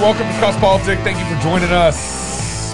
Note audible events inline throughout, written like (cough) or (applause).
welcome to Cross Politic. Thank you for joining us.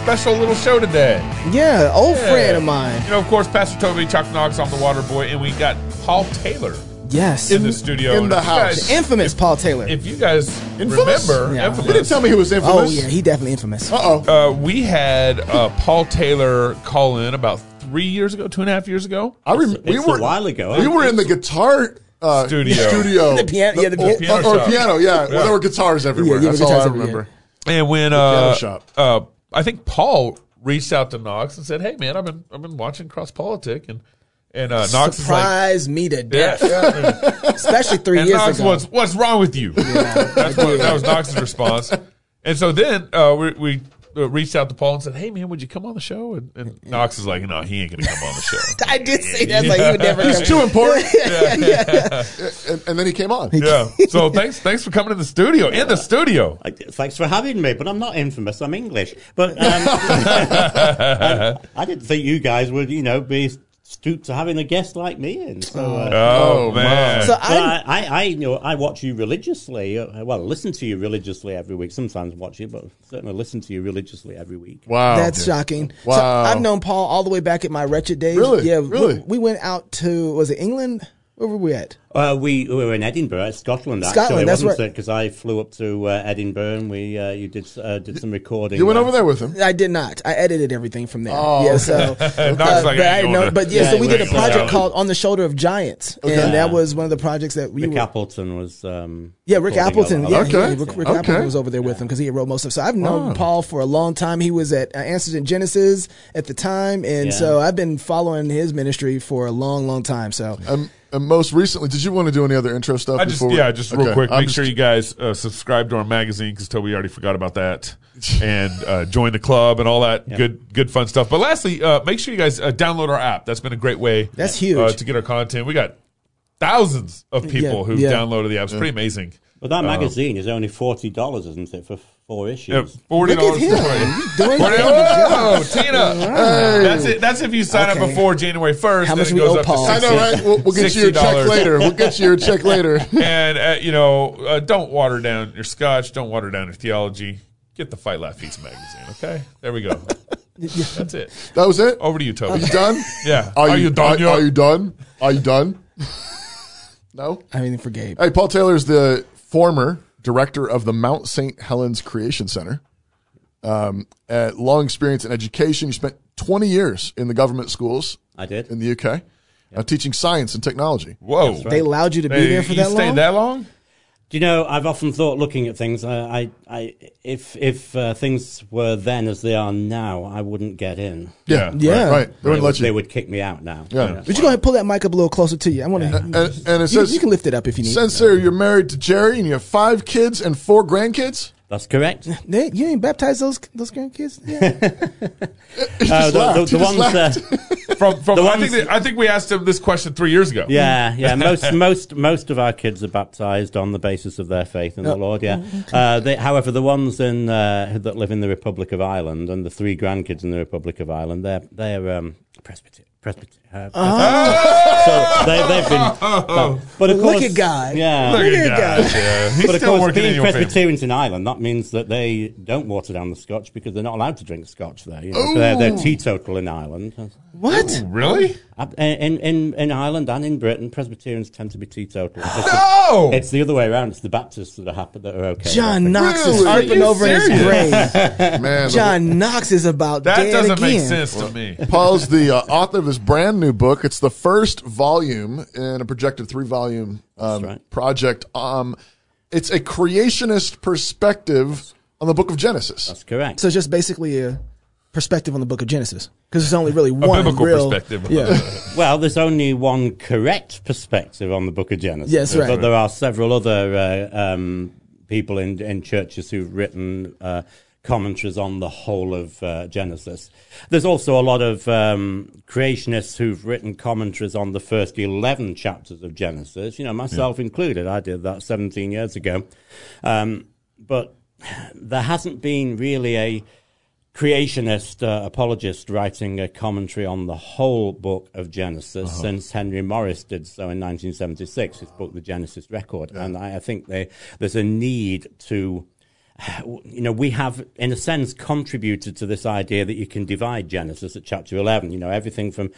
Special little show today. Yeah, old Yeah. friend of mine. You know, of course, Pastor Toby, Chuck Knox, I'm the Water Boy, and we got Paul Taylor Yes. in the studio. in And the house. guys- infamous Paul Taylor. If you guys Infamous? remember, Yeah. infamous, You didn't tell me he was infamous. oh yeah, he definitely infamous. Uh oh. uh, we had uh, Paul Taylor call in about three years ago, two and a half years ago. I remember we it's were a while ago. We were in the guitar uh, Studio. Studio. The piano- yeah, the or, piano or shop. piano. Yeah. Yeah. Well, there were guitars everywhere. Yeah, yeah, That's guitars all I everywhere. remember. And when piano uh, shop. uh, I think Paul reached out to Knox and said, "Hey, man, I've been I've been watching Cross Politic and." And uh, Knox is like, Surprised me to death, yeah. (laughs) especially three And years Knox ago. was, "What's wrong with you?" That's what, that was Knox's response. And so then uh, we, we reached out to Paul and said, "Hey, man, would you come on the show?" And, and Knox is like, "No, he ain't going to come on the show." (laughs) I did say that, like he would never. (laughs) He's come- too important. (laughs) and, and then he came on. yeah. So thanks, thanks for coming to the studio. In the studio. Thanks for having me, but I'm not infamous. I'm English. But um, I, I didn't think you guys would, you know, be stooped to having a guest like me in. So, uh, Oh, Oh, man. So I, I, I, I, you know, I watch you religiously. Uh, well, listen to you religiously every week. Sometimes watch you, but certainly listen to you religiously every week. Wow. that's shocking. So Wow. I've known Paul all the way back at my wretched days. Really? Yeah. we- Really? We, went out to was it England? Where were we at? Uh, we, we were in Edinburgh, Scotland. Actually, Scotland, that's wasn't right. Because I flew up to uh, Edinburgh and we uh, you did uh, did some recording. You went over there with him. I did not. I edited everything from there. Oh, yeah, so, (laughs) Knox uh, like, but, I ain't I going know- but yeah, Yeah, so we we did a project out. called On the Shoulder of Giants, and that was one of the projects that we Rick were. Appleton was. Um, Yeah, Rick Appleton. Yeah, of yeah, Rick, Rick Okay. Appleton was over there with him because he wrote most of. it. So I've known Paul for a long time. He was at uh, Answers in Genesis at the time, and Yeah. so I've been following his ministry for a long, long time. So Um, and most recently, did you want to do any other intro stuff? I just before we- yeah, just real Okay. quick. I'm Make just- sure you guys uh, subscribe to our magazine because Toby already forgot about that, (laughs) and uh, join the club and all that good good fun stuff. But lastly, uh, make sure you guys uh, download our app. That's been a great way. That's huge. uh, to get our content. We got thousands of people Yeah, who've yeah. downloaded the app. It's pretty amazing. But that magazine is only forty dollars, isn't it, for four issues? Yeah, Forty look at dollars. him doing Whoa, Tina! That's it. That's if you sign up Okay. before January first. How then much it we goes owe up Paul? to I know, right? We'll, we'll get you your check $60. later. We'll get you your check (laughs) later. and uh, you know, uh, don't water down your scotch. Don't water down your theology. Get the Fight Laugh Feast magazine. Okay, there we go. That's it. That was it. Over to you, Are Toby. you done? (laughs) Yeah. Are, you, done Are, yet? are you done? Are you done? (laughs) no. I mean, for Gabe. Hey, Paul Taylor is the former director of the Mount St. Helens Creation Center. Um, uh, long experience in education. You spent 20 years in the government schools I did. in the UK, uh, teaching science and technology. Whoa. They allowed you to be Hey, there for you that stayed long. that long? Do you know? I've often thought, looking at things, I, I, I if if uh, things were then as they are now, I wouldn't get in. Yeah. Yeah. Right. right. They They wouldn't would, let they would kick me out now. Yeah. Would you go ahead and pull that mic up a little closer to you? I want to. And, and it You, says, you can lift it up if you need. says there you're married to Jerry and you have five kids and four grandkids. That's correct. (laughs) They- you ain't baptized those those grandkids. (laughs) Yeah. Uh, the, the, the ones, laughed. uh, (laughs) From from The I ones- think that, I think we asked him this question three years ago. yeah, yeah. Most most most of our kids are baptized on the basis of their faith in the Lord. Yeah. Uh, they, however, the ones in uh, that live in the Republic of Ireland and the three grandkids in the Republic of Ireland, they're they're um, Presbyterian. Presbyterian. Uh, Oh! So they, they've been. but, but of Look course, at God. Yeah. Look Look at at God. Yeah. He's But of still course, working in being family. Presbyterians in Ireland, that means that they don't water down the Scotch because they're not allowed to drink Scotch there. You know? they're, they're teetotal in Ireland. what? Really? Uh, In, in, in Ireland and in Britain, Presbyterians tend to be teetotal. It's, No. it's the other way around. It's the Baptists that are happy that are okay. John Knox is Really? Are flipping over in his grave. (laughs) Man, John Knox is about that dead doesn't again. make sense to me. Paul's the uh, author of his brand new book. It's the first volume in a projected three volume um, right. project. Um, it's a creationist perspective on the book of Genesis. That's correct. So it's just basically a perspective on the Book of Genesis because there's only really A one biblical real perspective. Yeah. (laughs) well, there's only one correct perspective on the Book of Genesis. Yes, right. But there are several other uh, um, people in, in churches who've written uh, commentaries on the whole of uh, Genesis. There's also a lot of um, creationists who've written commentaries on the first 11 chapters of Genesis, you know, myself included. I did that 17 years ago. Um, but there hasn't been really a creationist uh, apologist writing a commentary on the whole book of Genesis since Henry Morris did so in 1976, his book, The Genesis Record. And I, I think they, there's a need to (sighs) you know, we have, in a sense, contributed to this idea that you can divide Genesis at chapter 11. You know, everything from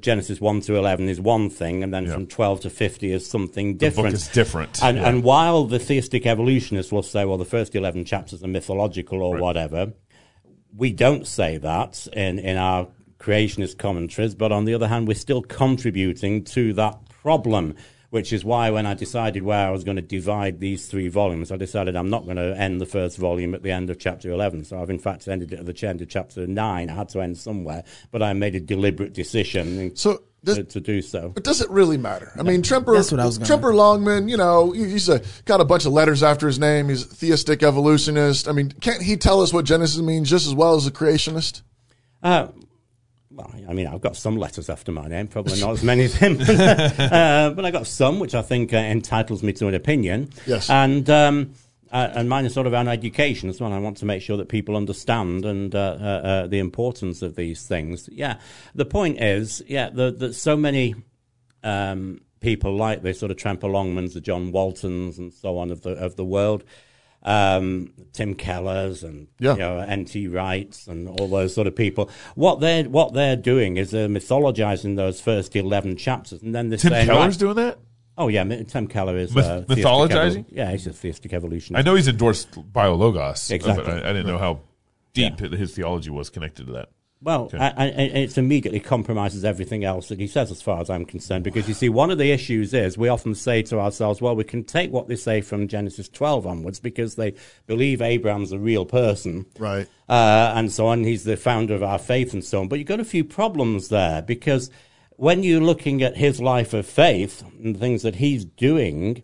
Genesis 1 to 11 is one thing, and then Yeah. from 12 to 50 is something The different. book is different. And, Yeah. and while the theistic evolutionists will say, well, the first 11 chapters are mythological or Right. whatever, we don't say that in, in our creationist commentaries, but on the other hand, we're still contributing to that problem, which is why when I decided where I was going to divide these three volumes, I decided I'm not going to end the first volume at the end of chapter 11. So I've in fact ended it at the end of chapter 9. I had to end somewhere, but I made a deliberate decision So does, to, to do so. But does it really matter? I mean, Tremper, That's what I was gonna- Tremper Longman, you know, he- he's a, got a bunch of letters after his name. He's a theistic evolutionist. I mean, can't he tell us what Genesis means just as well as a creationist? Uh, well, I mean, I've got some letters after my name, probably not as many as him, (laughs) uh, but I got some, which I think uh, entitles me to an opinion. Yes. and um, uh, and mine is sort of around education as well. I want to make sure that people understand and uh, uh, uh, the importance of these things. Yeah, the point is, yeah, that so many um, people like the sort of Tremper Longmans, the John Waltons, and so on of the of the world. Um, Tim Kellers and Yeah. you know, N.T. Wrights and all those sort of people. What they're what they're doing is they're mythologizing those first eleven chapters, and then they're Tim saying, Keller's right, doing that? "Oh yeah, Tim Keller is Myth- uh, mythologizing? yeah, he's a theistic evolutionist. I know he's endorsed Biologos, uh, Exactly. I, I didn't know how deep his theology was connected to that. Well, I, I, it immediately compromises everything else that he says, as far as I'm concerned. Because you see, one of the issues is we often say to ourselves, well, we can take what they say from Genesis 12 onwards because they believe Abraham's a real person. Right. Uh, and so on. He's the founder of our faith and so on. But you've got a few problems there because when you're looking at his life of faith and the things that he's doing,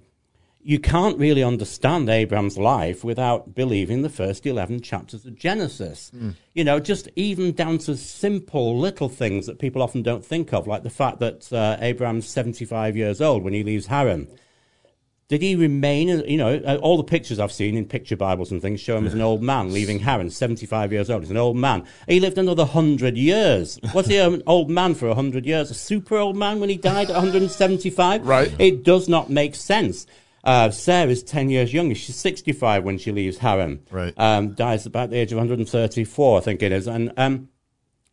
you can't really understand Abraham's life without believing the first 11 chapters of Genesis. You know, just even down to simple little things that people often don't think of, like the fact that uh, Abraham's 75 years old when he leaves Haran. Did he remain, you know, uh, all the pictures I've seen in picture Bibles and things show him as an old man leaving Haran, 75 years old. He's an old man. He lived another 100 years. (laughs) Was he an old man for 100 years? A super old man when he died at 175? Right. It does not make sense. Uh, Sarah's 10 years younger. She's 65 when she leaves Haran. Right. Um, dies about the age of 134, I think it is. And um,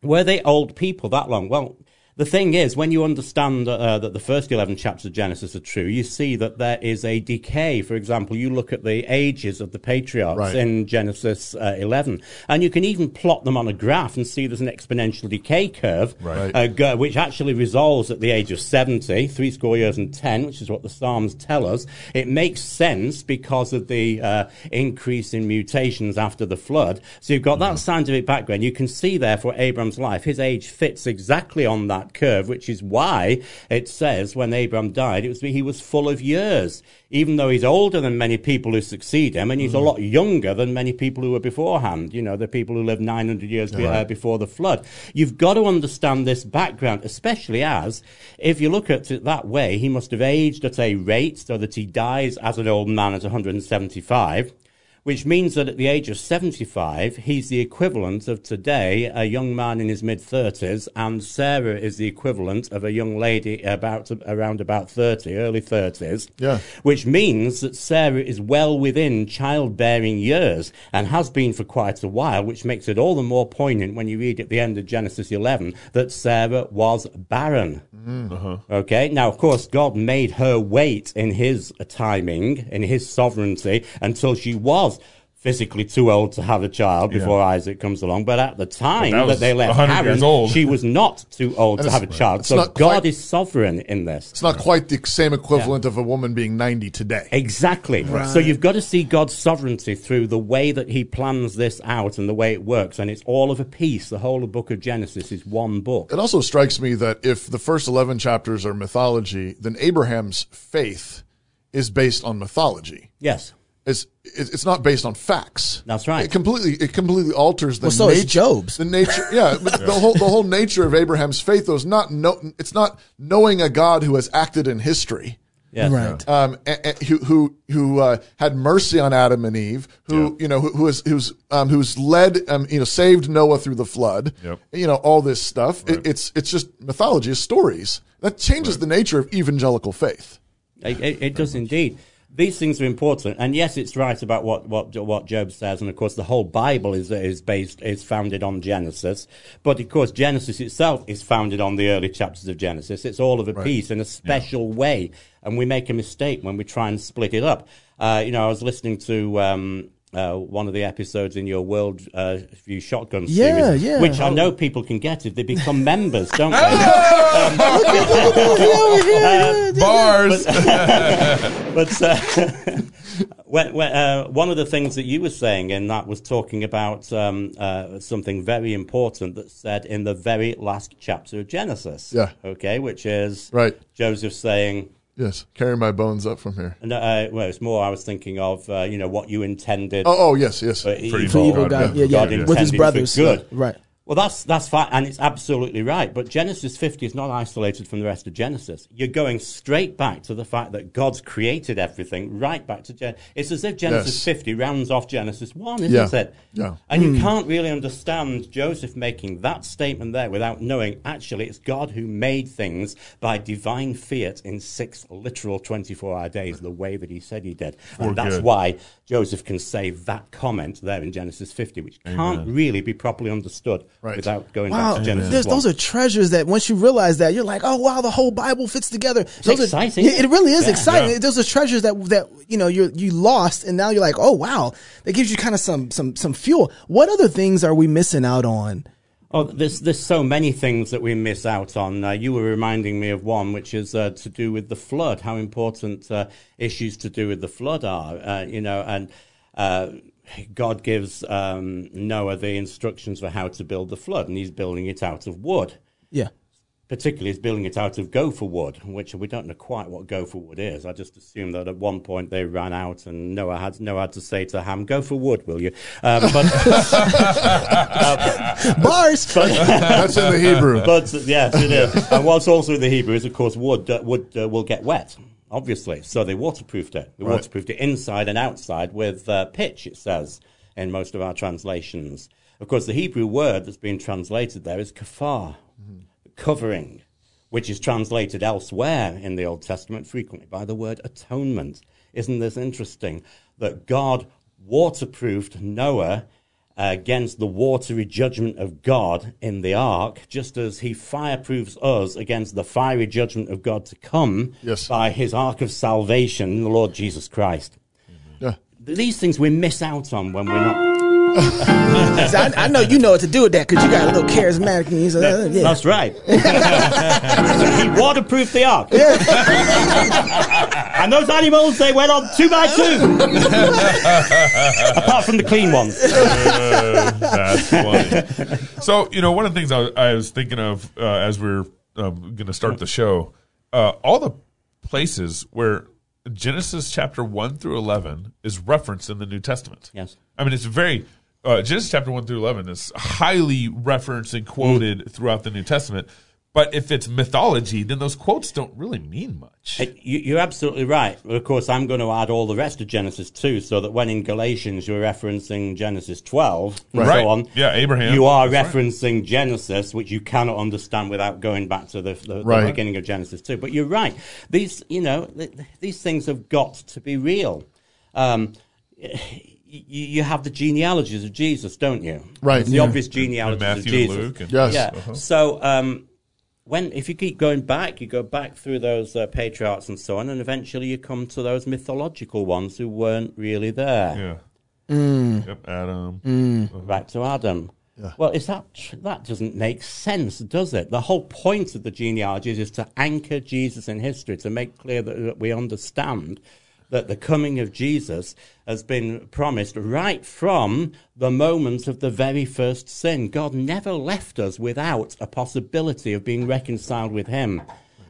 were they old people that long? Well, the thing is, when you understand uh, that the first 11 chapters of Genesis are true, you see that there is a decay. For example, you look at the ages of the patriarchs Right. in Genesis uh, 11, and you can even plot them on a graph and see there's an exponential decay curve, Right. uh, go- which actually resolves at the age of 70, three score years and 10, which is what the Psalms tell us. It makes sense because of the uh, increase in mutations after the flood. So you've got that scientific background. You can see, therefore, Abram's life, his age fits exactly on that curve, which is why it says when Abram died, it was he was full of years. Even though he's older than many people who succeed him, and he's a lot younger than many people who were beforehand. You know, the people who lived 900 years be- uh, before the flood. You've got to understand this background, especially as, if you look at it that way, he must have aged at a rate so that he dies as an old man at 175 which means that at the age of 75, he's the equivalent of today, a young man in his mid 30s, and Sarah is the equivalent of a young lady about around about 30, early 30s. Yeah. Which means that Sarah is well within childbearing years and has been for quite a while, which makes it all the more poignant when you read at the end of Genesis 11 that Sarah was barren. Mm. Uh-huh. Okay. Now, of course, God made her wait in His timing, in His sovereignty, until she was physically too old to have a child before Isaac comes along. But at the time that that, they left 100 Haran, years old. she was not too old to have a child. So God quite- is sovereign in this. It's not quite the same equivalent of a woman being 90 today. Exactly. So you've got to see God's sovereignty through the way that He plans this out and the way it works, and it's all of a piece. The whole book of Genesis is one book. It also strikes me that if the first 11 chapters are mythology, then Abraham's faith is based on mythology. Yes. It's, it's it's not based on facts. That's right. It completely it completely alters the Well, so is nature. Job's. The nature, yeah, (laughs) but the whole the whole nature of Abraham's faith though is not no, it's not knowing a God who has acted in history. Yes. Right. um, a- a- who who who uh, had mercy on Adam and Eve, who you know who who is who's um, who's led um, you know saved Noah through the flood. Yep. You know all this stuff. It, it's it's just mythology, it's stories that changes the nature of evangelical faith. It, it, it does indeed. These things are important, and yes, it's right about what, what what Job says, and of course, the whole Bible is is based is founded on Genesis. But of course, Genesis itself is founded on the early chapters of Genesis. It's all of a piece in a special way, and we make a mistake when we try and split it up. Uh, you know, I was listening to. Um, uh, one of the episodes in your World uh, View Shotgun Yeah, series, yeah. which I know people can get if they become (laughs) members, don't they? (laughs) (laughs) Bars. But when, when, one of the things that you were saying in that was talking about um, uh, something very important that said in the very last chapter of Genesis. Yeah. Okay, which is Right. Joseph saying, Yes. Carry my bones up from here. no, uh, well, it's more I was thinking of, uh, you know, what you intended. Oh, oh yes, yes. for For evil. evil God, God, yeah, God yeah, with his brothers. good. Right. Well, that's that's fine, and it's absolutely right. But Genesis 50 is not isolated from the rest of Genesis. You're going straight back to the fact that God's created everything, right back to Genesis. It's as if Genesis Yes. 50 rounds off Genesis 1, isn't Yeah. it? Yeah. And you hmm. can't really understand Joseph making that statement there without knowing actually it's God who made things by divine fiat in six literal 24 hour days, the way that he said he did. And that's good. why Joseph can say that comment there in Genesis 50, which can't really be properly understood Right. without going Wow, back to Genesis there's, those are treasures that once you realize that you're like, oh wow, the whole Bible fits together. Those exciting. Are, it really is Yeah. exciting. Yeah. Those are treasures that that you know you you lost, and now you're like, oh wow, that gives you kind of some some some fuel. What other things are we missing out on? Oh, there's there's so many things that we miss out on. Uh, you were reminding me of one, which is uh, to do with the flood. How important uh, issues to do with the flood are, uh, you know, and uh, God gives um, Noah the instructions for how to build the flood, and he's building it out of wood. Yeah, Particularly, he's building it out of gopher wood, which we don't know quite what gopher wood is. I just assume that at one point they ran out, and Noah had Noah had to say to Ham, "Go for wood, will you?" Um, but (laughs) bars. That's in the Hebrew. But yes, it is. and what's also in the Hebrew is, of course, wood uh, wood uh, will get wet, obviously. So they waterproofed it. They Right. waterproofed it inside and outside with uh, pitch. It says in most of our translations. Of course, the Hebrew word that's been translated there is kafar, covering, which is translated elsewhere in the Old Testament frequently by the word atonement. Isn't this interesting that God waterproofed Noah against the watery judgment of God in the ark, just as he fireproofs us against the fiery judgment of God to come Yes. by his ark of salvation, the Lord Jesus Christ. Yeah. These things we miss out on when we're not. (laughs) I, I know you know what to do with that because you got a little charismatic. And you so, uh, yeah. That's right. (laughs) he waterproofed the ark. (laughs) and those animals, they went on two by two. Apart from the clean ones. Uh, that's funny. So, you know, one of the things I, I was thinking of uh, as we're um, going to start the show, uh, all the places where Genesis chapter 1 through 11 is referenced in the New Testament. Yes. I mean, it's very. Uh, Genesis chapter 1 through 11 is highly referenced and quoted throughout the New Testament. But if it's mythology, then those quotes don't really mean much. You, you're absolutely right. Of course, I'm going to add all the rest of Genesis too, so that when in Galatians you're referencing Genesis 12 and Right. so on, Yeah, Abraham. you are That's right. referencing Genesis, which you cannot understand without going back to the, the, the beginning of Genesis 2. But you're right. These, you know, th- th- these things have got to be real. Um, you, you have the genealogies of Jesus, don't you? Right, It's The yeah. obvious genealogies Matthew of and Jesus. Luke. And, Yes. Yeah. So um, when if you keep going back, you go back through those uh, patriarchs and so on, and eventually you come to those mythological ones who weren't really there. Yeah. Yep, Adam. Back to Adam. Well, is that that doesn't make sense, does it? The whole point of the genealogies is to anchor Jesus in history, to make clear that, that we understand that the coming of Jesus has been promised right from the moment of the very first sin. God never left us without a possibility of being reconciled with Him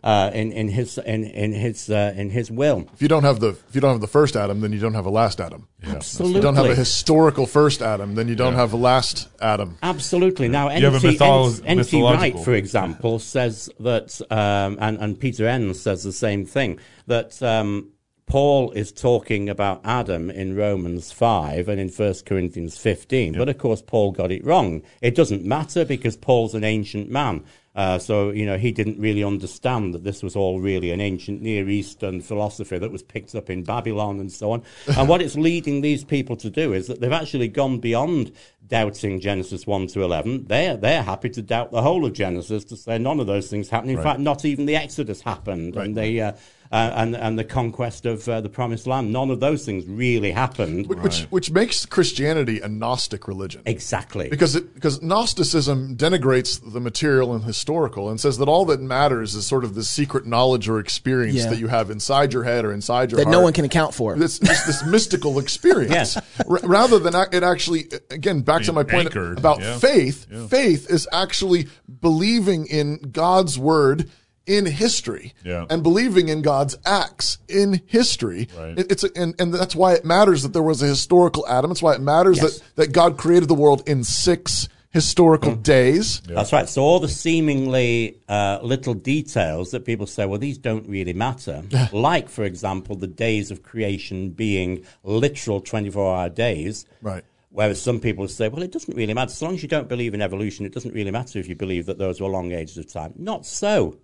uh, in, in His in, in His uh, in His will. If you don't have the if you don't have the first Adam, then you don't have a last Adam. Absolutely. If you don't have a historical first Adam, then you don't have a last Adam. Absolutely. Now, You have N.T. mytholo- N.T. Wright, for example, says that, um, and, and Peter Enns says the same thing, that um, Paul is talking about Adam in Romans 5 and in 1 Corinthians 15. But of course, Paul got it wrong. It doesn't matter because Paul's an ancient man. Uh, so, you know, he didn't really understand that this was all really an ancient Near Eastern philosophy that was picked up in Babylon and so on. (laughs) and what it's leading these people to do is that they've actually gone beyond doubting Genesis 1 to 11. They're, they're happy to doubt the whole of Genesis to say none of those things happened. In fact, not even the Exodus happened. And they, uh, uh, and and the conquest of uh, the promised land. None of those things really happened. Which which makes Christianity a Gnostic religion. Exactly. Because it, because Gnosticism denigrates the material and historical and says that all that matters is sort of the secret knowledge or experience Yeah. that you have inside your head or inside your that heart. no one can account for. This, this, this mystical experience, Yes. (laughs) R- rather than ac- it actually, again, back to my point anchored, about yeah. faith. Faith is actually believing in God's word in history Yeah. and believing in God's acts in history. Right. It- it's a, and, and that's why it matters that there was a historical Adam. It's why it matters Yes. that, that God created the world in six historical Mm. days. That's right. So all the seemingly uh, little details that people say, well, these don't really matter. (laughs) like, for example, the days of creation being literal 24-hour days. Right. Whereas some people say, well, it doesn't really matter. So long as you don't believe in evolution, it doesn't really matter if you believe that those were long ages of time. Not so.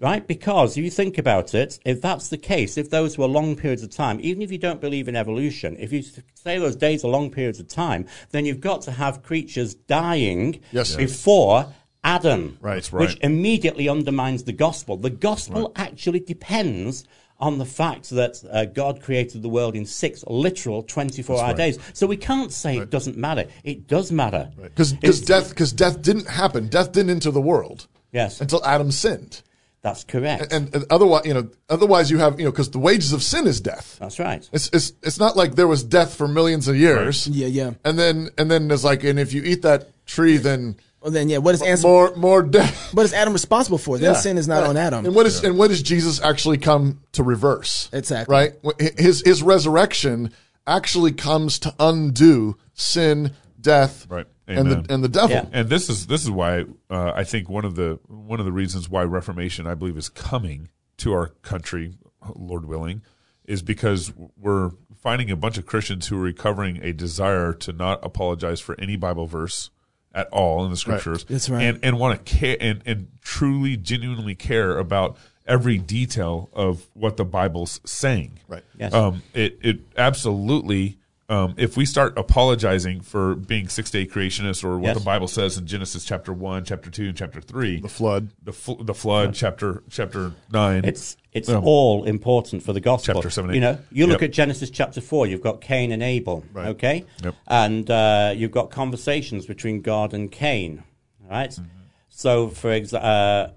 Right? Because if you think about it, if that's the case, if those were long periods of time, even if you don't believe in evolution, if you say those days are long periods of time, then you've got to have creatures dying Yes. Before Adam. Right. Right. Which immediately undermines the gospel. The gospel actually depends on the fact that uh, God created the world in six literal 24 hour right. days. So we can't say it doesn't matter. It does matter. Because It's- death because death didn't happen. Death didn't enter the world Yes, until Adam sinned. That's correct. And, and otherwise, you know, otherwise you have, you know, because the wages of sin is death. that's right. It's, it's it's not like there was death for millions of years. Yeah, yeah. And then and then there's like, and if you eat that tree, then Well, then, yeah. What is answer? more more death. (laughs) What is Adam responsible for? Then Yeah. sin is not Right. on Adam. And what is and what does Jesus actually come to reverse? Exactly. Right. His his resurrection actually comes to undo sin, death, Right. and the and the devil. Yeah. and this is this is why uh, I think one of the one of the reasons why Reformation I believe is coming to our country, Lord willing, is because we're finding a bunch of Christians who are recovering a desire to not apologize for any Bible verse at all in the scriptures. That's right. And and want to care and, and truly genuinely care about every detail of what the Bible's saying. Right. Yes. Um, it it absolutely. Um, if we start apologizing for being six day creationists or what Yes. the Bible says in Genesis chapter one, chapter two, and chapter three, The flood. the fl- the flood, chapter chapter nine, It's it's Um, all important for the gospel. Chapter seven, eight. You know, you look Yep. at Genesis chapter four. You've got Cain and Abel. Right. Okay. Yep. And uh, you've got conversations between God and Cain. right? Mm-hmm. So, for example. Uh, you-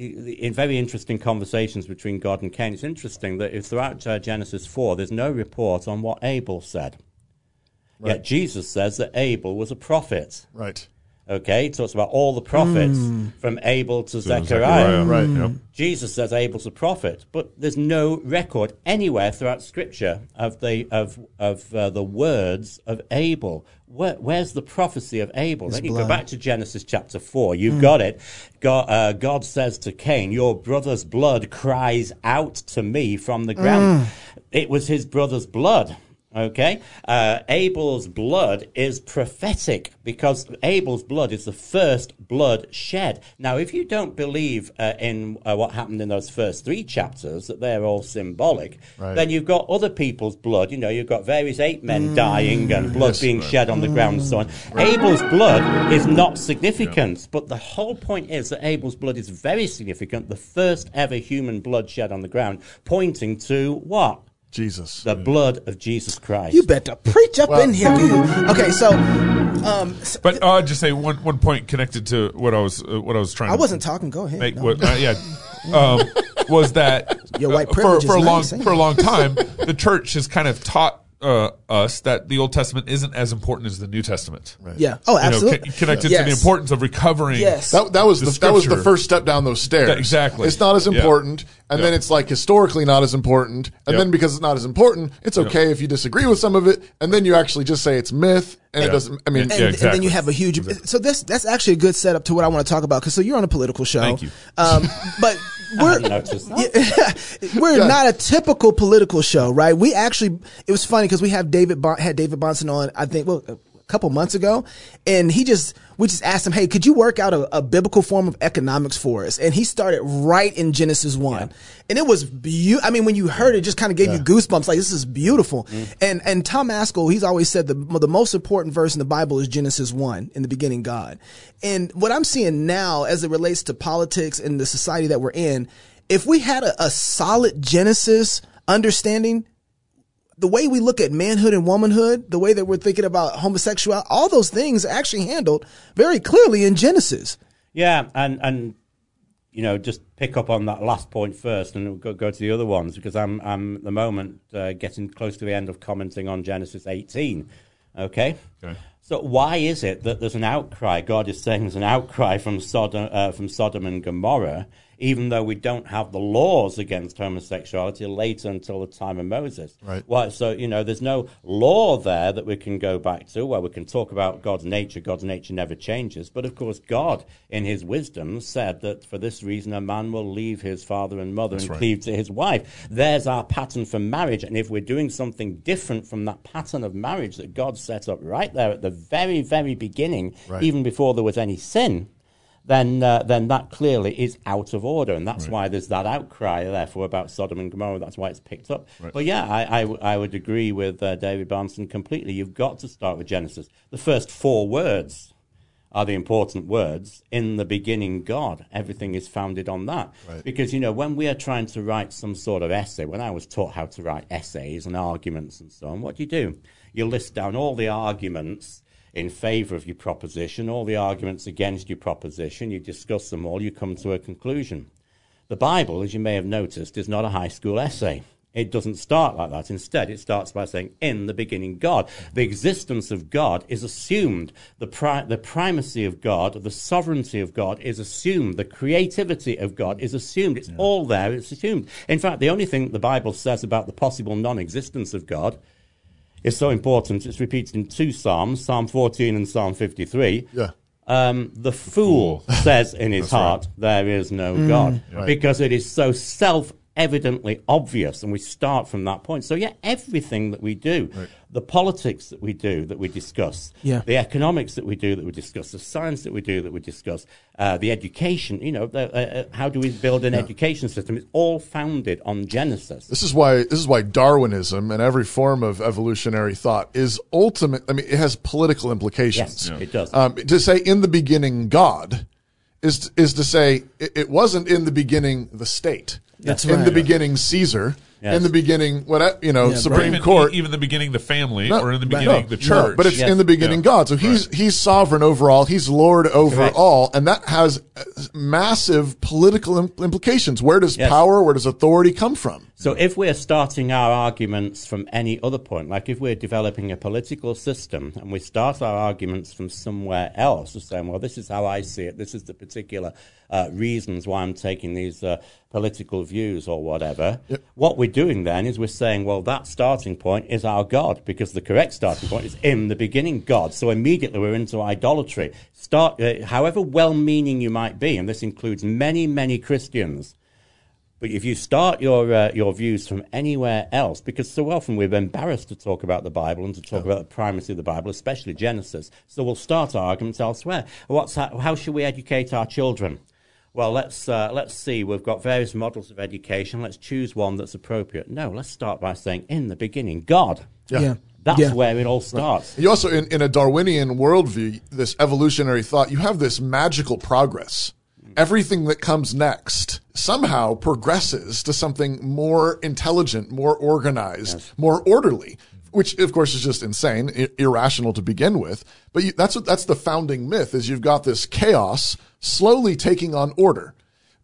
in very interesting conversations between God and Cain, it's interesting that if throughout uh, Genesis 4, there's no report on what Abel said. Yet Jesus says that Abel was a prophet. Right. Okay, it talks about all the prophets Hmm. from Abel to Zechariah. Zechariah, Right. Yep. Jesus says Abel's a prophet, but there's no record anywhere throughout Scripture of the of of uh, the words of Abel. Where, where's the prophecy of Abel? then you blood. go back to Genesis chapter four. You've got it. God, uh, God says to Cain, "Your brother's blood cries out to me from the ground." It was his brother's blood. Okay, uh, Abel's blood is prophetic because Abel's blood is the first blood shed. Now, if you don't believe uh, in uh, what happened in those first three chapters, that they're all symbolic, Right. then you've got other people's blood. You know, you've got various ape men dying and blood being shed on the ground and so on. Abel's blood is not significant, but the whole point is that Abel's blood is very significant. The first ever human blood shed on the ground, pointing to what? Jesus. The blood of Jesus Christ. You better preach up in here. dude. Okay, so um, s- But uh, I'll just say one one point connected to what I was uh, what I was trying. To I wasn't talking. Go ahead. make No. what uh, yeah (laughs) um, was that Your white uh, for for a long for a long time the church has kind of taught uh, us that the Old Testament isn't as important as the New Testament. Right. yeah. Oh, You know, absolutely. co- connected to the importance of recovering. Yes. That, that was The the, that was the first step down those stairs. That- exactly. It's not as Yeah. important, and Yep. then it's like historically not as important, and Yep. then because it's not as important, it's okay if you disagree with some of it, and then you actually just say it's myth, and it doesn't. I mean, and, Yeah, and then you have a huge. So that's that's actually a good setup to what I want to talk about. Because so you're on a political show. Thank you. Um, but (laughs) we're noticed (laughs) we're Yeah. not a typical political show, right? We actually it was funny because we have David bon- had David Bahnsen on. I think well. Couple months ago, and he just we just asked him, "Hey, could you work out a, a biblical form of economics for us?" And he started right in Genesis one, and it was beautiful. I mean, when you heard it, it just kind of gave you goosebumps. Like this is beautiful. Mm-hmm. And and Tom Ascol, he's always said the the most important verse in the Bible is Genesis one, in the beginning, God. And what I'm seeing now, as it relates to politics and the society that we're in, if we had a, a solid Genesis understanding, the way we look at manhood and womanhood, the way that we're thinking about homosexuality, all those things are actually handled very clearly in Genesis. Yeah, and and you know, just pick up on that last point first, and we'll go, go to the other ones because I'm I'm at the moment uh, getting close to the end of commenting on Genesis 18. Okay. Okay. So why is it that there's an outcry? God is saying there's an outcry from Sodom, uh, from Sodom and Gomorrah, even though we don't have the laws against homosexuality later until the time of Moses. Right. Why? So you know, there's no law there that we can go back to where we can talk about God's nature. God's nature never changes, but of course, God, in His wisdom, said that for this reason a man will leave his father and mother and right. cleave to his wife. There's our pattern for marriage, and if we're doing something different from that pattern of marriage that God set up right there at the very, very beginning, Right. even before there was any sin then uh, then that clearly is out of order, and that's why there's that outcry, therefore, about Sodom and Gomorrah. That's why it's picked up. But yeah, I, I, w- I would agree with uh, David Bahnsen completely. You've got to start with Genesis. The first four words are the important words. In the beginning, God. Everything is founded on that. Right. Because, you know, when we are trying to write some sort of essay, when I was taught how to write essays and arguments and so on, what do you do? You list down all the arguments in favor of your proposition, all the arguments against your proposition, you discuss them all, you come to a conclusion. The Bible, as you may have noticed, is not a high school essay. It doesn't start like that. Instead, it starts by saying, In the beginning, God. The existence of God is assumed. The, pri- the primacy of God, the sovereignty of God is assumed. The creativity of God is assumed. It's all there. It's assumed. In fact, the only thing the Bible says about the possible non existence of God is so important. It's repeated in two Psalms, Psalm 14 and Psalm 53. Yeah. Um, the fool says in his heart, There is no God. Right. Because it is so self evidently obvious. And we start from that point. So, yeah, everything that we do, the politics that we do, that we discuss, Yeah. the economics that we do, that we discuss, the science that we do, that we discuss, uh, the education, you know, the, uh, uh, how do we build an education system? It's all founded on Genesis. This is why this is why Darwinism and every form of evolutionary thought is ultimate. I mean, it has political implications. Yes, it does. Um, to say in the beginning God is is to say it, it wasn't in the beginning the state. That's in right. the beginning Caesar. Yes. In the beginning, what you know, Yeah, Supreme even, Court. even the beginning, the family, No, or in the no, beginning, no, the no, church. but it's Yes. in the beginning Yeah. God. So he's he's sovereign over all. He's Lord over Correct. all, and that has uh, massive political implications. Where does Yes. power, where does authority come from? So if we're starting our arguments from any other point, like if we're developing a political system and we start our arguments from somewhere else, just saying, well, this is how I see it, this is the particular uh, reasons why I'm taking these uh, political views or whatever, what we're doing then is we're saying, well, that starting point is our God, because the correct starting point is in the beginning God. So immediately we're into idolatry. Start, uh, however well-meaning you might be, and this includes many, many Christians, but if you start your uh, your views from anywhere else, because so often we're embarrassed to talk about the Bible and to talk about the primacy of the Bible, especially Genesis, so we'll start our arguments elsewhere. What's how, how should we educate our children? Well, let's uh, let's see. We've got various models of education. Let's choose one that's appropriate. No, let's start by saying, in the beginning, God. Yeah. That's Yeah. where it all starts. You also, in, in a Darwinian worldview, this evolutionary thought, you have this magical progress. Everything that comes next somehow progresses to something more intelligent, more organized, more orderly, which of course is just insane, i- irrational to begin with. But you, that's what, that's the founding myth is you've got this chaos slowly taking on order.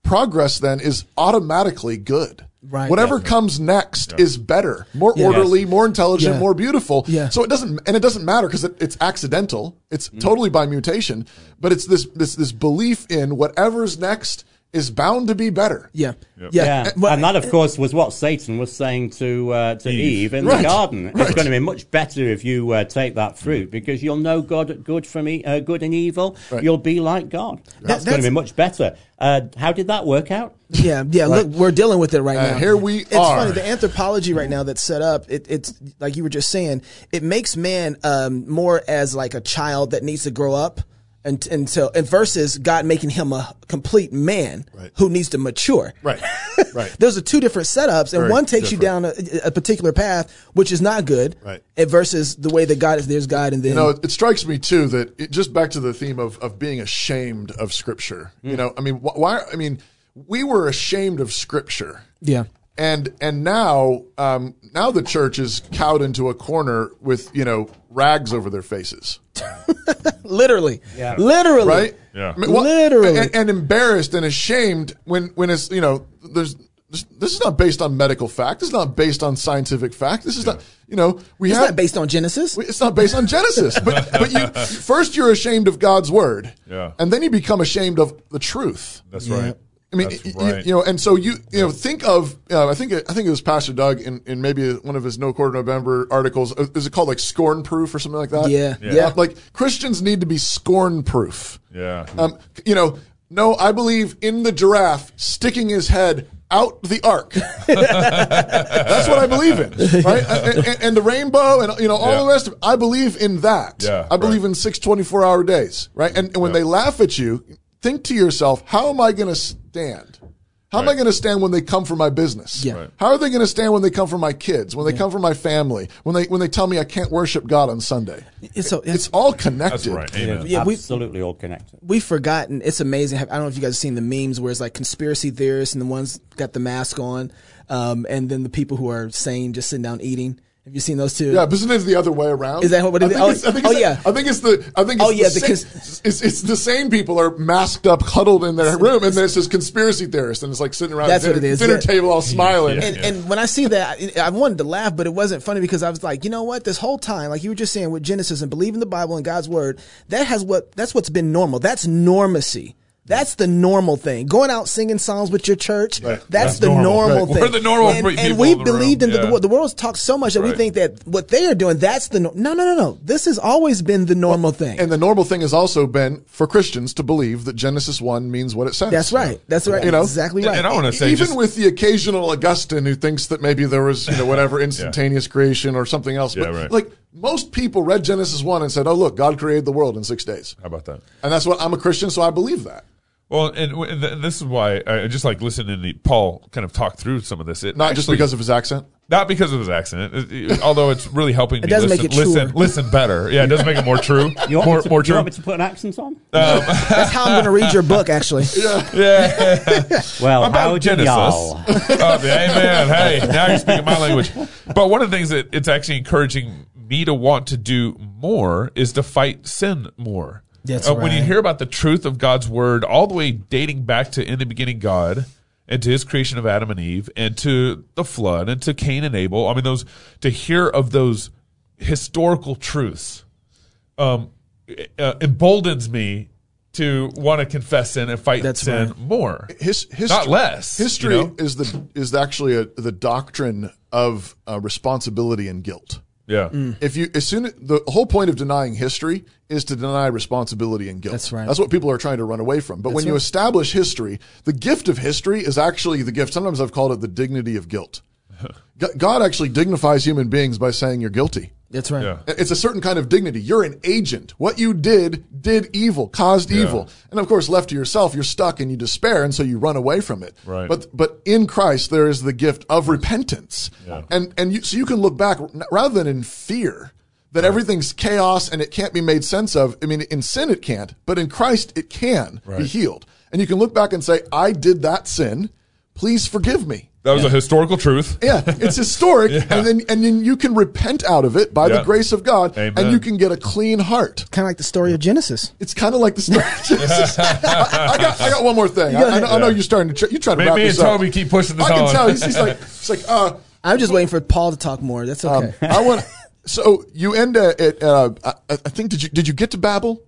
Progress then is automatically good. Right. Whatever comes next is better, more Yeah. orderly, more intelligent, Yeah. more beautiful. Yeah. So it doesn't, and it doesn't matter because it, it's accidental. It's mm. totally by mutation, but it's this, this, this belief in whatever's next is bound to be better. Yeah. Yep. Yeah. Yeah, Well, and that, of course, was what Satan was saying to uh, to Eve. Eve, in Right, the garden. right. It's going to be much better if you uh, take that fruit because you'll know God, good from e- uh, good and evil. Right. You'll be like God. That's, going to be much better. Uh, how did that work out? Yeah, yeah. Look, we're dealing with it right Uh, now. here we it's are. funny. The anthropology right now that's set up, it, it's like you were just saying. It makes man um, more as like a child that needs to grow up, and until and versus God making him a complete man Right. who needs to mature. Right. (laughs) Right. Those are two different setups, and Very one takes you down a, a particular path, which is not good. Right. And versus the way that God is, there's God, and then You know, it strikes me too that it, just back to the theme of, of being ashamed of Scripture. You know, I mean, wh- why? I mean, we were ashamed of Scripture, yeah, and and now um, now the church is cowed into a corner with you know rags over their faces, (laughs) literally, Yeah. literally, right? Yeah. I mean, what- Literally. and, and embarrassed and ashamed when when it's you know there's. This, this is not based on medical fact. This is not based on scientific fact. This is not, you know, we It's have not based on Genesis. it's not based on Genesis, (laughs) but but you first you're ashamed of God's word, Yeah. and then you become ashamed of the truth. That's Yeah. right. I mean, That's y- y- right. you know, and so you you know think of uh, I think I think it was Pastor Doug in, in maybe one of his No Quarter November articles. Uh, Is it called like scorn proof or something like that? Yeah. Yeah. Yeah. like Christians need to be scorn proof. yeah. Um, you know, no, I believe in the giraffe sticking his head out the ark. (laughs) That's what I believe in, right? And, and- and the rainbow and, you know, all Yeah. the rest of it. I believe in that. Yeah, I believe right. in six 24 hour days, right? And, and when Yeah. they laugh at you, think to yourself, how am I going to stand? How am I going to stand when they come for my business? Yeah. Right. How are they going to stand when they come for my kids? When they come for my family? When they when they tell me I can't worship God on Sunday? It's so It's all connected. That's right. Amen. Yeah, we- Absolutely all connected. we've forgotten. It's amazing. I don't know if you guys have seen the memes where it's like conspiracy theorists and the ones got the mask on, um, and then the people who are sane just sitting down eating. Have you seen those two? Yeah, but isn't it the other way around? Is that what it I is? think Oh, it's- I think oh, it's- yeah. I think it's the. I think. Oh, it's Oh, yeah, the because- same, it's, it's the same people are masked up, huddled in their room, and then it says conspiracy theorists, and it's like sitting around That's dinner, what it is, dinner yeah. table, all smiling. And, and when I see that, I, I wanted to laugh, but it wasn't funny because I was like, you know what? This whole time, like you were just saying with Genesis and believing the Bible and God's word, that has what that's what's been normal. That's normacy. That's the normal thing. Going out singing songs with your church, that's, That's the normal. normal Right. thing. We're the normal and, people and we in the room. believed in the, Yeah. the, the world's talked so much that we think that what they are doing, that's the no, no, no, no, no. This has always been the normal thing. And the normal thing has also been for Christians to believe that Genesis one means what it says. that's right. That's right. You know? exactly And- right. and I want to say, Even just, with the occasional Augustine who thinks that maybe there was, you know, whatever (laughs) instantaneous creation or something else. Yeah, but right. like most people read Genesis 1 and said, oh, look, God created the world in six days. how about that? And that's what I'm a Christian, so I believe that. Well, and w- this is why I just like listening to Paul kind of talk through some of this. It Not just because of his accent. not because of his accent, It- it- although it's really helping (laughs) me doesn't listen, make it listen, listen better. Yeah, it does make it more true, (laughs) You want, more, me, to, more you true. want me to put an accent on? Um, (laughs) that's how I'm going to read your book, actually. yeah, well, how about do Genesis. y'all? oh, amen. Hey, now you're speaking my language. But one of the things that it's actually encouraging me to want to do more is to fight sin more. That's Uh, When you hear about the truth of God's word, all the way dating back to in the beginning God and to his creation of Adam and Eve and to the flood and to Cain and Abel, I mean, those to hear of those historical truths um, uh, emboldens me to want to confess sin and fight That's sin right. more. His, history, Not less, History you know? is the is actually a, the doctrine of uh, responsibility and guilt. Yeah. Mm. If you as soon the whole point of denying history is to deny responsibility and guilt. That's right. That's what people are trying to run away from. But when you establish history, the gift of history is actually the gift. Sometimes I've called it the dignity of guilt. (laughs) God actually dignifies human beings by saying you're guilty. That's right. Yeah. It's a certain kind of dignity. You're an agent. What you did did evil, caused evil. And of course, left to yourself, you're stuck and you despair, and so you run away from it. Right. But but in Christ, there is the gift of repentance. Yeah. And and you, so you can look back rather than in fear that everything's chaos and it can't be made sense of. I mean, in sin it can't, but in Christ it can be healed. And you can look back and say, I did that sin. Please forgive me. That was a historical truth. Yeah, it's historic, (laughs) and then and then you can repent out of it by Yeah. the grace of God, Amen. and you can get a clean heart. Kind of like the story of Genesis. It's kind of like the story. of (laughs) Genesis. I, (laughs) I got I got one more thing. I, I, know, I know you're starting to try, you try to Me, wrap me and this up. Toby keep pushing this I can on. tell he's, he's like he's like uh, I'm just waiting for Paul to talk more. That's okay. um, I want. So you end at, at uh, I, I think did you did you get to Babel?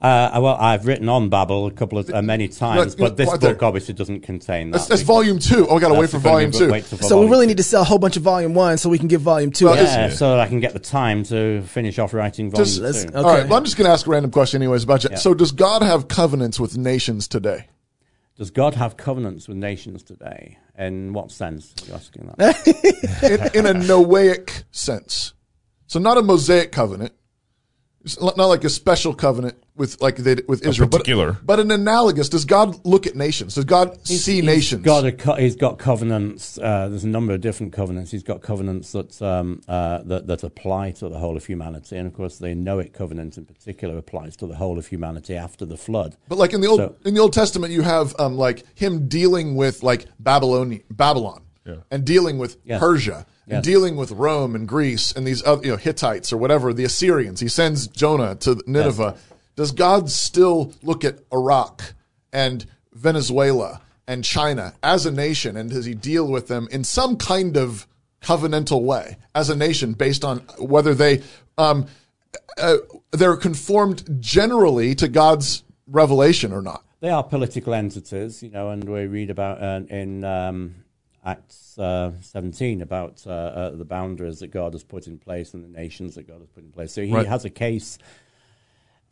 Uh, well, I've written on Babel a couple of uh, many times, no, but this book there. obviously doesn't contain that. That's, that's volume two. Oh, I got to wait for volume two. wait till So we really two. need to sell a whole bunch of volume one so we can get volume two. Well. Yeah, so that I can get the time to finish off writing volume Just- two. okay. All right. Well, I'm just going to ask a random question, anyways, about you. So, does God have covenants with nations today? Does God have covenants with nations today? In what sense are you asking that? (laughs) in, in a Noahic sense. So not a Mosaic covenant. It's not not like a special covenant with like they, with Israel, particular. but but an analogous. Does God look at nations? Does God see He's nations? Got a co- he's got covenants. Uh, there's a number of different covenants. He's got covenants that, um, uh, that that apply to the whole of humanity, and of course, the Noahic covenant in particular applies to the whole of humanity after the flood. but like in the old So- in the Old Testament, you have um, like him dealing with like Babylon, Babylon, Yeah. and dealing with Yes. Persia, and Yes. dealing with Rome and Greece and these other you know Hittites or whatever the Assyrians. He sends Jonah to Nineveh. Does God still look at Iraq and Venezuela and China as a nation, and does He deal with them in some kind of covenantal way as a nation, based on whether they um, uh, they're conformed generally to God's revelation or not? They are political entities, you know, and we read about uh, in um, Acts uh, 17 about uh, uh, the boundaries that God has put in place and the nations that God has put in place. So he Right. has a case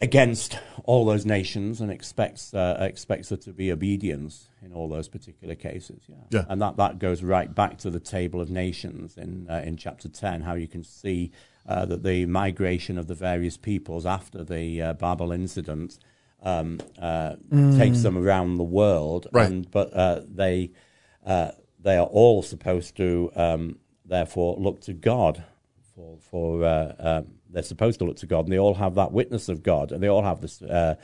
against all those nations and expects uh, expects there to be obedience in all those particular cases. Yeah, Yeah. and that, that goes right back to the table of nations in uh, in chapter ten, how you can see uh, that the migration of the various peoples after the uh, Babel incident um, uh, takes them around the world, Right. and but uh, they uh, they are all supposed to um, therefore look to God for for uh, um, they're supposed to look to God, and they all have that witness of God, and they all have this uh,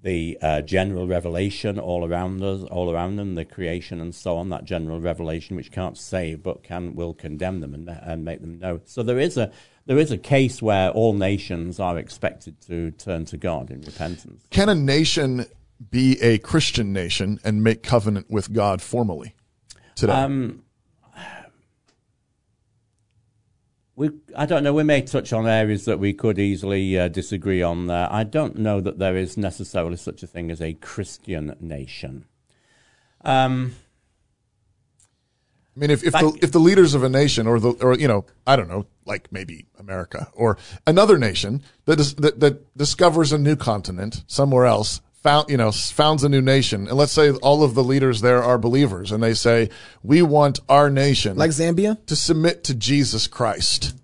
the uh, general revelation all around us, all around them, the creation and so on. That general revelation, which can't save but can will condemn them and and make them know. So there is a there is a case where all nations are expected to turn to God in repentance. Can a nation be a Christian nation and make covenant with God formally today? Um, we, I don't know. We may touch on areas that we could easily uh, disagree on there. I don't know that there is necessarily such a thing as a Christian nation. Um, I mean, if, if the if the leaders of a nation, or the or you know, I don't know, like maybe America or another nation that is that, that discovers a new continent somewhere else, found you know founds a new nation, and let's say all of the leaders there are believers, and they say we want our nation Like Zambia? to submit to Jesus Christ.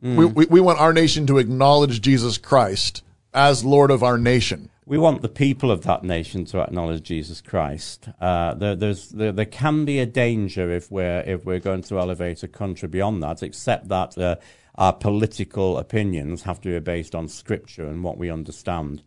We, we we want our nation to acknowledge Jesus Christ as Lord of our nation. we want the people of that nation to acknowledge Jesus Christ. Uh, there, there's, there, there can be a danger if we're if we're going to elevate a country beyond that, except that uh, our political opinions have to be based on Scripture and what we understand.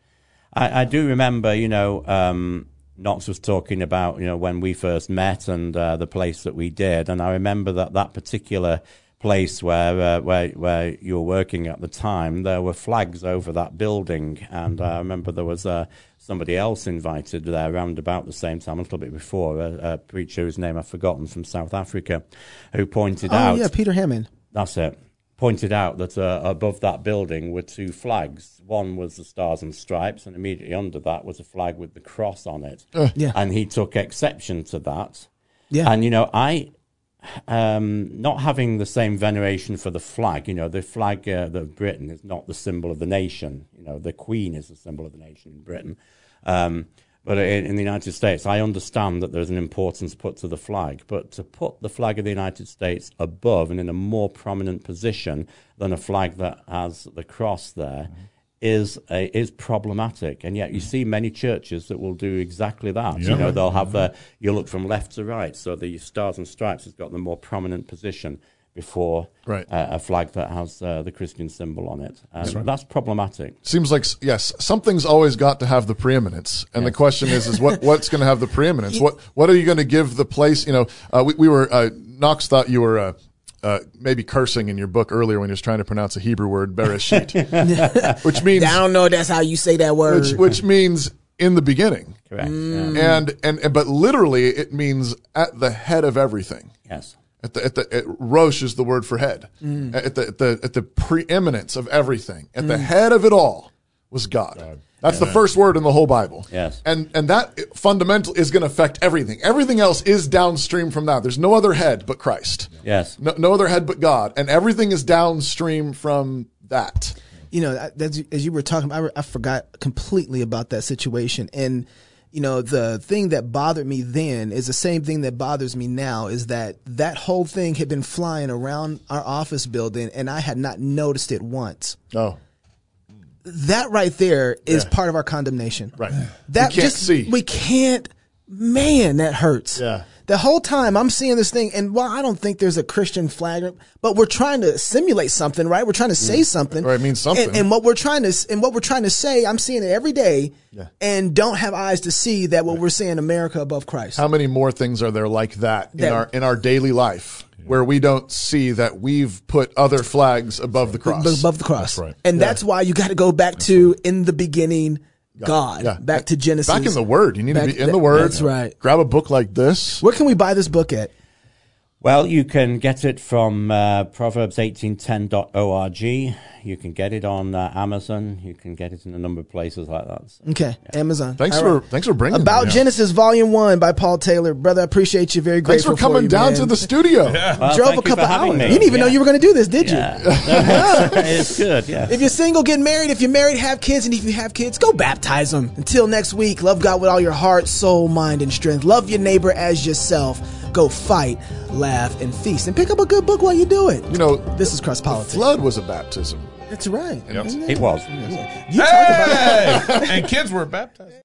I, I do remember, you know, um, Knox was talking about, you know, when we first met and uh, the place that we did, and I remember that that particular place where uh, where where you were working at the time, there were flags over that building, and I remember there was uh, somebody else invited there around about the same time, a little bit before, a, a preacher whose name I've forgotten from South Africa, who pointed Oh, out yeah, Peter Hammond. that's it. Pointed out that uh, above that building were two flags. One was the Stars and Stripes, and immediately under that was a flag with the cross on it. Yeah. And he took exception to that. Yeah. And, you know, I, um, not having the same veneration for the flag, you know, the flag uh, of Britain is not the symbol of the nation. You know, the Queen is the symbol of the nation in Britain. Um, but in, in the United States, I understand that there's an importance put to the flag, but to put the flag of the United States above and in a more prominent position than a flag that has the cross there mm-hmm. is a, is problematic. And yet, you mm. see many churches that will do exactly that. You know, they'll have mm-hmm. the you look from left to right, so the stars and stripes has got the more prominent position before Right. uh, a flag that has uh, the Christian symbol on it. And that's problematic. Seems like yes, something's always got to have the preeminence, and the question is, is what (laughs) what's going to have the preeminence? What what are you going to give the place? You know, uh, we we were uh, Knox thought you were. Uh, uh, maybe cursing in your book earlier when he was trying to pronounce a Hebrew word, bereshit, (laughs) which (laughs) means I don't know that's how you say that word. which, which means in the beginning, Correct. Mm. And, and and but literally it means at the head of everything. Yes. At the at the at, Rosh is the word for head. Mm. At the at the at the preeminence of everything. At the head of it all was God. That's the first word in the whole Bible. Yes. And and that fundamental is going to affect everything. Everything else is downstream from that. There's no other head but Christ. Yes. No, no other head but God, and everything is downstream from that. you know, as, as you were talking, I, I forgot completely about that situation. And, you know, the thing that bothered me then is the same thing that bothers me now is that that whole thing had been flying around our office building and I had not noticed it once. Oh, That right there is Yeah. part of our condemnation. right. That we can't just, see. We can't, man, that hurts. Yeah. The whole time I'm seeing this thing, and while I don't think there's a Christian flag, but we're trying to simulate something, right? We're trying to say mm. something, right? it means something. And, and what we're trying to, and what we're trying to say, I'm seeing it every day, Yeah. and don't have eyes to see that what we're saying, America above Christ. How many more things are there like that in our in our daily life where we don't see that we've put other flags above the cross? Above the cross, right. and that's why you got to go back to in the beginning, God, Yeah. back to Genesis, Back in the Word. You need Back- to be in the Word. That's right. Grab a book like this. Where can we buy this book at? Well, you can get it from uh, proverbs1810.org. You can get it on uh, Amazon. You can get it in a number of places like that. So- Okay, Amazon. Thanks All for right. thanks for bringing About them. Genesis Volume One by Paul Taylor, brother. I appreciate you. Very great. Thanks for coming you, down man. to the studio. (laughs) Well, Drove a you couple hours. Me. You didn't even know you were going to do this, did you? Yeah. (laughs) it's good, yeah. If you're single, get married. If you're married, have kids. And if you have kids, go baptize them. Until next week, love God with all your heart, soul, mind, and strength. Love your neighbor as yourself. Go fight, laugh, and feast. And pick up a good book while you do it. You know, This is Cross Politics. flood was a baptism. That's right. Yep. It was. You talk about Hey! (laughs) and kids were baptized.